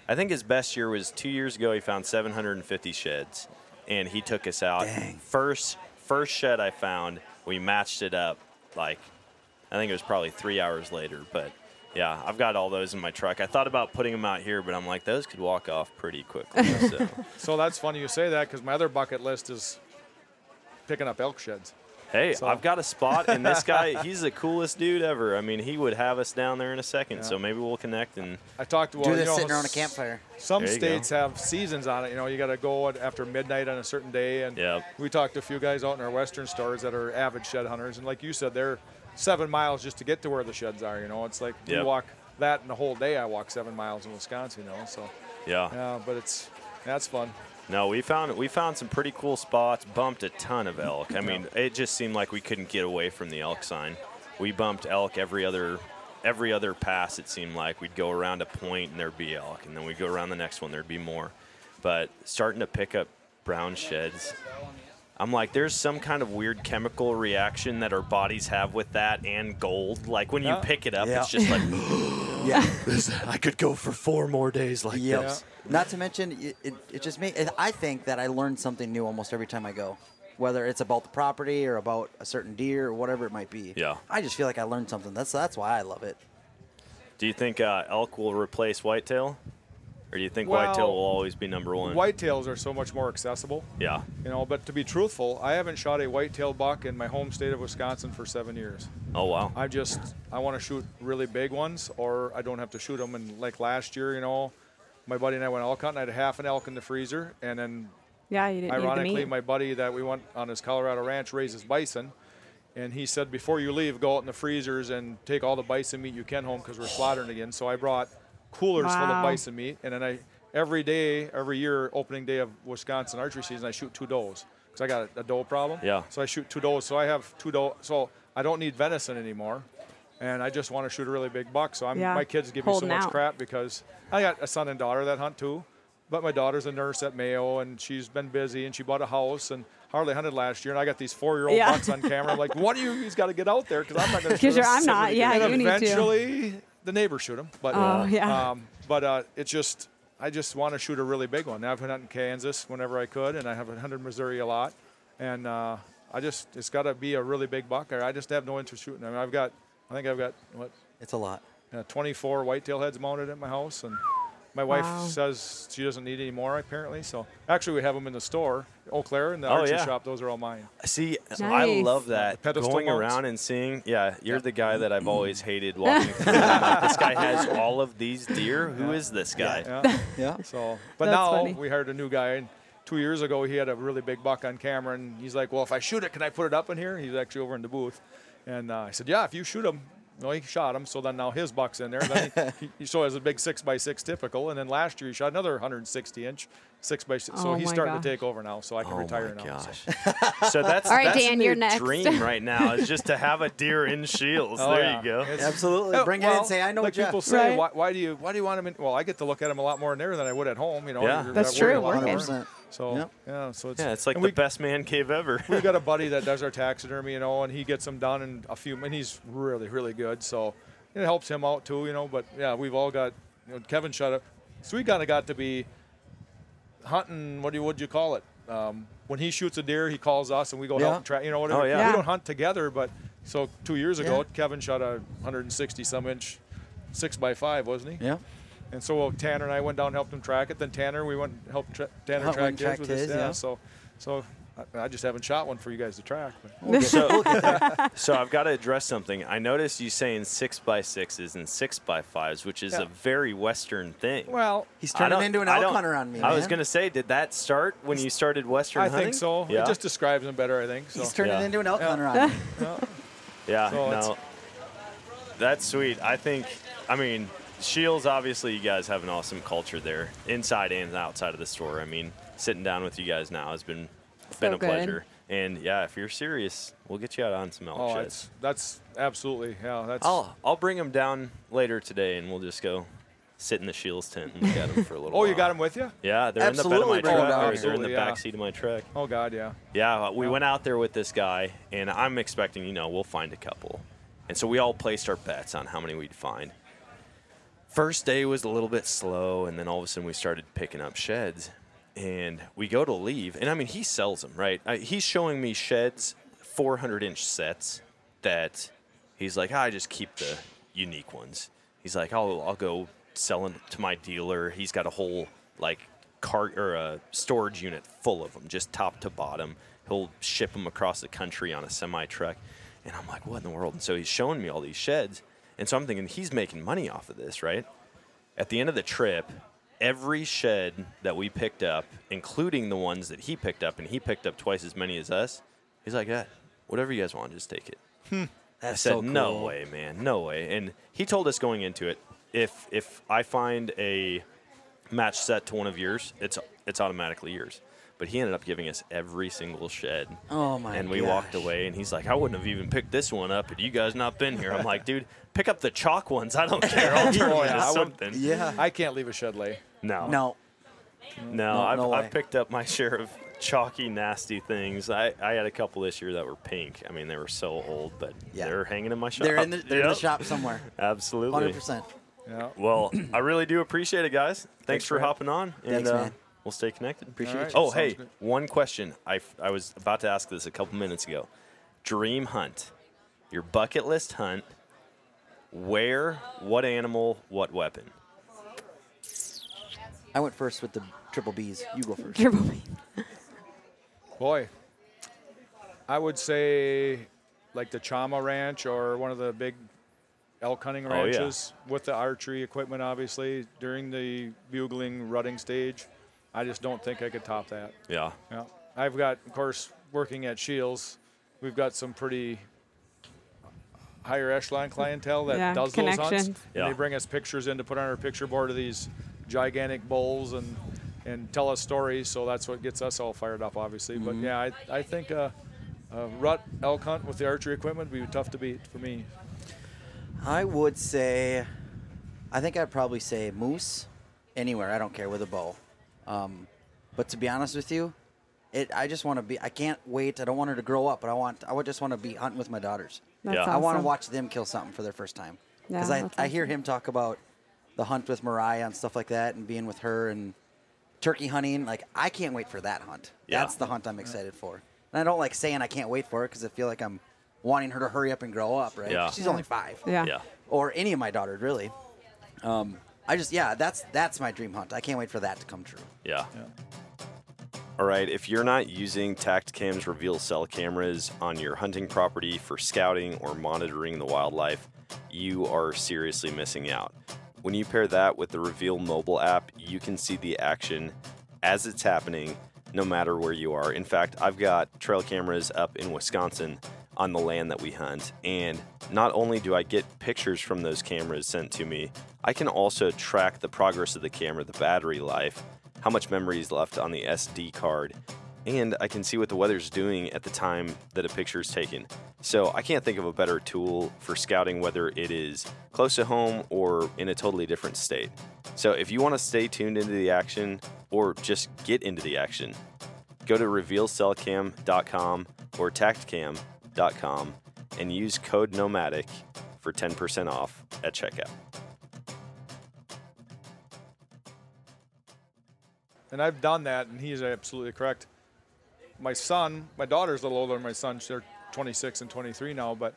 I think his best year was two years ago. He found 750 sheds, and he took us out. First, first shed I found, we matched it up. Like, I think it was probably three hours later, but. Yeah, I've got all those in my truck. I thought about putting them out here, but I'm like, those could walk off pretty quickly. <laughs> So. So that's funny you say that because my other bucket list is picking up elk sheds. Hey, So- I've got a spot, and this guy, <laughs> he's the coolest dude ever. I mean, he would have us down there in a second, Yeah. so maybe we'll connect and I talked to well, Do you this know, sitting around a campfire. Some There you go. states have seasons on it. You know, you got to go after midnight on a certain day. And Yep. we talked to a few guys out in our western stores that are avid shed hunters, and like you said, they're seven miles just to get to where the sheds are. You know, it's like we Yep. walk that in the whole day. I walk seven miles in Wisconsin. You know, so yeah. yeah, but it's that's fun. No, we found we found some pretty cool spots. Bumped a ton of elk. I mean, it just seemed like we couldn't get away from the elk sign. We bumped elk every other every other pass. It seemed like we'd go around a point and there'd be elk, and then we'd go around the next one, there'd be more. But starting to pick up brown sheds. I'm like, there's some kind of weird chemical reaction that our bodies have with that and gold. Like when you Yeah. pick it up, Yeah. it's just like, <gasps> Yeah. <gasps> this, I could go for four more days like Yep. this. Not to mention, it, it, it just made. I think that I learn something new almost every time I go, whether it's about the property or about a certain deer or whatever it might be. Yeah. I just feel like I learned something. That's that's why I love it. Do you think uh, elk will replace whitetail? Or do you think Well, whitetail will always be number one? Whitetails are so much more accessible. Yeah. You know, but to be truthful, I haven't shot a whitetail buck in my home state of Wisconsin for seven years. Oh, wow. I just I want to shoot really big ones, or I don't have to shoot them. And like last year, you know, my buddy and I went elk hunting. I had half an elk in the freezer, and then Yeah, you didn't need the ironically, my buddy that we went on his Colorado ranch raises bison, and he said before you leave, go out in the freezers and take all the bison meat you can home because we're slaughtering again. So I brought coolers full of bison meat, and then I every day, every year, opening day of Wisconsin archery season, I shoot two does because I got a, a doe problem. Yeah. So I shoot two does. So I have two doe. So I don't need venison anymore. And I just want to shoot a really big buck. So I'm, Yeah, my kids give me so much out. crap because I got a son and daughter that hunt too. But my daughter's a nurse at Mayo, and she's been busy, and she bought a house and hardly hunted last year. And I got these four-year-old Yeah. bucks on camera. I'm like, one of you, he's got to get out there because I'm not going <laughs> to. 'Cause you're- I'm not. Yeah, and you need to. Eventually, the neighbors shoot them. But Oh, yeah. um, but uh, it's just I just want to shoot a really big one. Now, I've been hunting Kansas whenever I could, and I have hunted Missouri a lot. And uh, I just it's got to be a really big buck. or I just have no interest shooting. I mean, I've got I think I've got what It's a lot. uh, 24 whitetail heads mounted at my house, and my wife Wow. says she doesn't need any more apparently. So actually, we have them in the store, Eau Claire, and the Oh, archery yeah. shop. Those are all mine. See, I love that. Pedestal Going mounts. around and seeing, yeah, you're the guy that I've always <laughs> hated walking through. Like, this guy has all of these deer. Who is this guy? Yeah. <laughs> Yeah. So, but That's now funny. we hired a new guy. And two years ago, he had a really big buck on camera, and he's like, "Well, if I shoot it, can I put it up in here?" He's actually over in the booth, and uh, I said, "Yeah, if you shoot him." No, he shot him. So then now his buck's in there. Then he, he, he so has a big six by six typical, and then last year he shot another 160 inch six by six. So Oh he's starting gosh. to take over now, so I can Oh retire my now. so. gosh. <laughs> So that's All right, that's Dan, the you're next. dream <laughs> right now is just to have a deer in Scheels. Oh, there yeah. you go. It's- Absolutely. Oh, Bring it well, in. Say I know like Jeff. people say, Right. why, why do you why do you want him in? Well, I get to look at him a lot more in there than I would at home. You know, Yeah. You're That's not worried true, about working. Them. 100%. So Yep. yeah, so it's Yeah, it's like the we, best man cave ever. We've got a <laughs> buddy that does our taxidermy, you know, and he gets them done in a few. And he's really, really good. So it helps him out too, you know. But yeah, we've all got. You know, Kevin shut up. So we kind of got to be hunting. What do you would you call it? Um, when he shoots a deer, he calls us, and we go Yeah. help him track. You know, whatever. Oh, yeah. We don't hunt together, but so two years ago, Yeah. Kevin shot a 160 some inch six by five, wasn't he? Yeah. And so Tanner and I went down and helped him track it. Then Tanner, we went and helped tra- Tanner Hunt track one, his with his, his. yeah. So, so I, I just haven't shot one for you guys to track. But. <laughs> So, <laughs> so I've got to address something. I noticed you saying six by sixes and six by fives, which is Yeah. a very Western thing. Well, He's I turning into an elk hunter on me. I was gonna say, did that start when you started Western I hunting? think so. Yeah. It just describes him better, I think. So. He's turning Yeah. into an elk Yeah. hunter on me. yeah. so no. That's sweet. I think. I mean, Scheels, obviously, you guys have an awesome culture there, inside and outside of the store. I mean, sitting down with you guys now has been been a good. pleasure. And yeah, if you're serious, we'll get you out on some elk Oh, sheds. that's that's absolutely yeah. That's I'll I'll bring them down later today, and we'll just go sit in the Scheels tent and look at them for a little. <laughs> oh, you got them with you? Yeah, they're Absolutely in the bed bring of 'em my truck. here. They're in the Absolutely, back yeah. seat of my truck. Oh God, yeah. Yeah, we Yeah. went out there with this guy, and I'm expecting, you know, we'll find a couple. And so we all placed our bets on how many we'd find. First day was a little bit slow, and then all of a sudden we started picking up sheds. And we go to leave, and I mean, he sells them, right? I, he's showing me sheds, 400 inch sets that he's like, I just keep the unique ones. He's like, I'll, I'll go sell them to my dealer. He's got a whole, like, cart or a storage unit full of them, just top to bottom. He'll ship them across the country on a semi truck. And I'm like, what in the world? And so he's showing me all these sheds. And so I'm thinking, he's making money off of this, right? At the end of the trip, every shed that we picked up, including the ones that he picked up, and he picked up twice as many as us, he's like, yeah, whatever you guys want, just take it. Hmm. I That's said, so cool. no way, man, no way. And he told us going into it, if if I find a match set to one of yours, it's it's automatically yours. But he ended up giving us every single shed. Oh my And we walked away, and he's like, "I wouldn't have even picked this one up had you guys not been here." I'm like, "Dude, pick up the chalk ones. I don't care. I'll <laughs> turn Oh, yeah, into I would- something." Yeah. I can't leave a shed lay. No, No. no. No, I've, no. I've picked up my share of chalky, nasty things. I, I had a couple this year that were pink. I mean, they were so old, but Yeah. they're hanging in my shop. They're in the they're in the shop somewhere. <laughs> Absolutely. Hundred percent. Yeah. Well, I really do appreciate it, guys. Thanks, Thanks, for man. hopping on, and Thanks, uh, man. We'll stay connected. Appreciate All right. you. Oh, Sounds hey, good. one question. I, f- I was about to ask this a couple minutes ago. Dream hunt, your bucket list hunt. Where, what animal, what weapon? I went first with the triple B's. You go first. Triple B. Boy, I would say like the Chama Ranch or one of the big elk hunting Oh, yeah. ranches with the archery equipment, obviously, during the bugling, rutting stage. I just don't think I could top that. Yeah. Yeah. I've got, of course, working at Scheels, we've got some pretty higher echelon clientele that Yeah, does those hunts. connections. And Yeah. they bring us pictures in to put on our picture board of these gigantic bulls and and tell us stories. So that's what gets us all fired up, obviously. But mm-hmm. yeah, I, I think a, a rut elk hunt with the archery equipment would be tough to beat for me. I would say, I think I'd probably say moose anywhere. I don't care with a bow. Um, but to be honest with you, it I just want to be. I can't wait. I don't want her to grow up, but I want. I would just want to be hunting with my daughters. That's Yeah. I want to watch them kill something for their first time. Yeah, Because I, that's I hear him talk about the hunt with Mariah and stuff like that, and being with her and turkey hunting. Like I can't wait for that hunt. Yeah. That's the hunt I'm excited for. And I don't like saying I can't wait for it because I feel like I'm wanting her to hurry up and grow up. Right? Yeah. She's Yeah. only five Yeah. Yeah. or any of my daughters really. Um, I just yeah, that's that's my dream hunt. I can't wait for that to come true. Yeah. All right, if you're not using Tactacam's reveal cell cameras on your hunting property for scouting or monitoring the wildlife, you are seriously missing out. When you pair that with the Reveal mobile app, you can see the action as it's happening no matter where you are. In fact, I've got trail cameras up in Wisconsin on the land that we hunt, and not only do I get pictures from those cameras sent to me, I can also track the progress of the camera, the battery life, how much memory is left on the SD card, and I can see what the weather's doing at the time that a picture is taken. So I can't think of a better tool for scouting whether it is close to home or in a totally different state. So if you want to stay tuned into the action or just get into the action, go to revealcellcam.com or tactacam.com and use code nomadic for 10% off at checkout. And I've done that, and he's absolutely correct. My son, my daughter's a little older than my son. They're 26 and 23 now. But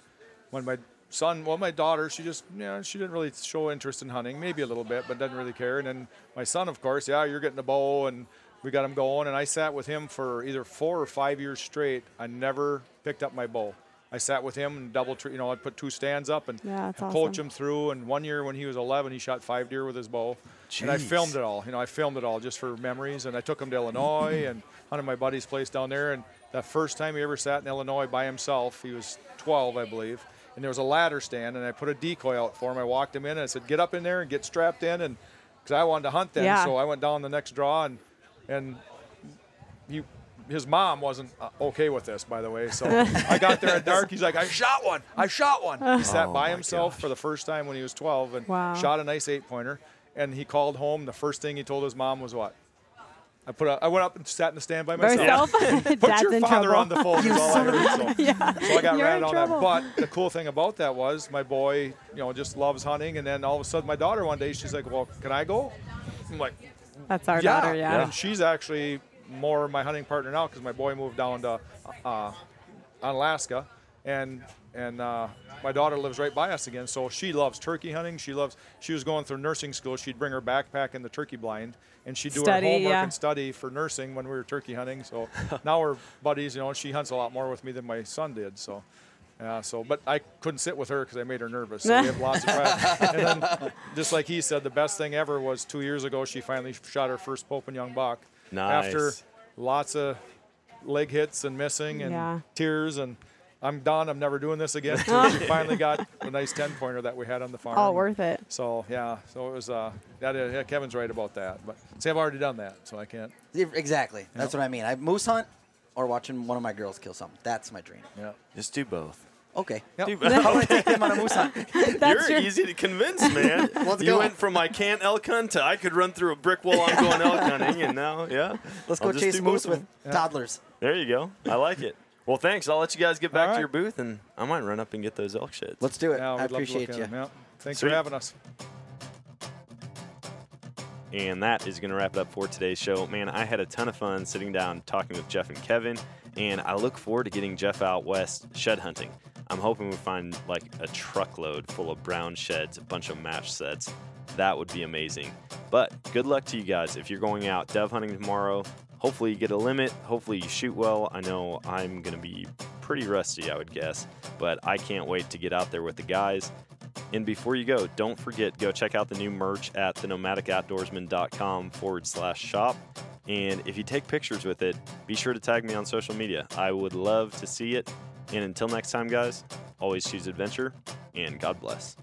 when my son, well, my daughter, she just, you know, she didn't really show interest in hunting, maybe a little bit, but doesn't really care. And then my son, of course, yeah, you're getting a bow, and we got him going. And I sat with him for either four or five years straight. I never picked up my bow. I sat with him and double, tr- you know, I'd put two stands up and, Yeah, that's and coach awesome. him through. And one year when he was 11, he shot five deer with his bow. And I filmed it all. You know, I filmed it all just for memories. And I took him to Illinois and hunted my buddy's place down there. And that first time he ever sat in Illinois by himself, he was 12, I believe. and there was a ladder stand, and I put a decoy out for him. I walked him in, and I said, "Get up in there and get strapped in," and because I wanted to hunt then, Yeah. so I went down the next draw, and and he. His mom wasn't uh, okay with this, by the way. So <laughs> I got there at dark. He's like, "I shot one! I shot one!" He sat Oh by himself gosh. for the first time when he was 12 and Wow. shot a nice eight pointer. And he called home. The first thing he told his mom was what? I put. A, I went up and sat in the stand by myself. <laughs> Put <laughs> Dad's your father trouble. on the phone. is all I heard. So, yeah. so I got You're ratted on trouble. that. But the cool thing about that was my boy, you know, just loves hunting. And then all of a sudden, my daughter one day, she's like, "Well, can I go?" I'm like, That's our yeah. daughter, yeah. And she's actually more my hunting partner now because my boy moved down to uh, Alaska, and and uh, my daughter lives right by us again. So she loves turkey hunting. She loves. She was going through nursing school. She'd bring her backpack in the turkey blind, and she'd do Study, her homework yeah. and study for nursing when we were turkey hunting. So <laughs> now we're buddies. You know, she hunts a lot more with me than my son did. So. Yeah, so but I couldn't sit with her because I made her nervous. So we have lots of practice. <laughs> And then, just like he said, the best thing ever was two years ago. She finally shot her first Pope and Young buck. After lots of leg hits and missing and Yeah. tears and I'm done. I'm never doing this again. <laughs> So she finally got a nice ten pointer that we had on the farm. All worth it. So yeah, so it was. Uh, that yeah, Kevin's right about that. But see, I've already done that, so I can't. Exactly. That's what I mean. I moose hunt or watching one of my girls kill something. That's my dream. Yeah. Just do both. Okay. Yep. Do How do I take them on a <laughs> moose hunt? That's You're your- easy to convince, man. <laughs> Let's you go. went from I can't elk hunt to I could run through a brick wall. I'm going <laughs> elk hunting, and now, yeah. Let's I'll go chase moose with them. toddlers. There you go. I like it. Well, thanks. I'll let you guys get back All to your booth, and I might run up and get those elk shits. Let's do it. Yeah, I we'd love to look appreciate you. them, Yeah. Thanks Sweet. for having us. And that is going to wrap it up for today's show. Man, I had a ton of fun sitting down talking with Jeff and Kevin, and I look forward to getting Jeff out west shed hunting. I'm hoping we find like a truckload full of brown sheds, a bunch of match sets. That would be amazing. But good luck to you guys if you're going out dove hunting tomorrow. Hopefully you get a limit. Hopefully you shoot well. I know I'm to be pretty rusty, I would guess, but I can't wait to get out there with the guys. And before you go, don't forget, go check out the new merch at thenomadicoutdoorsman.com forward slash shop. And if you take pictures with it, be sure to tag me on social media. I would love to see it. And until next time, guys, always choose adventure and God bless.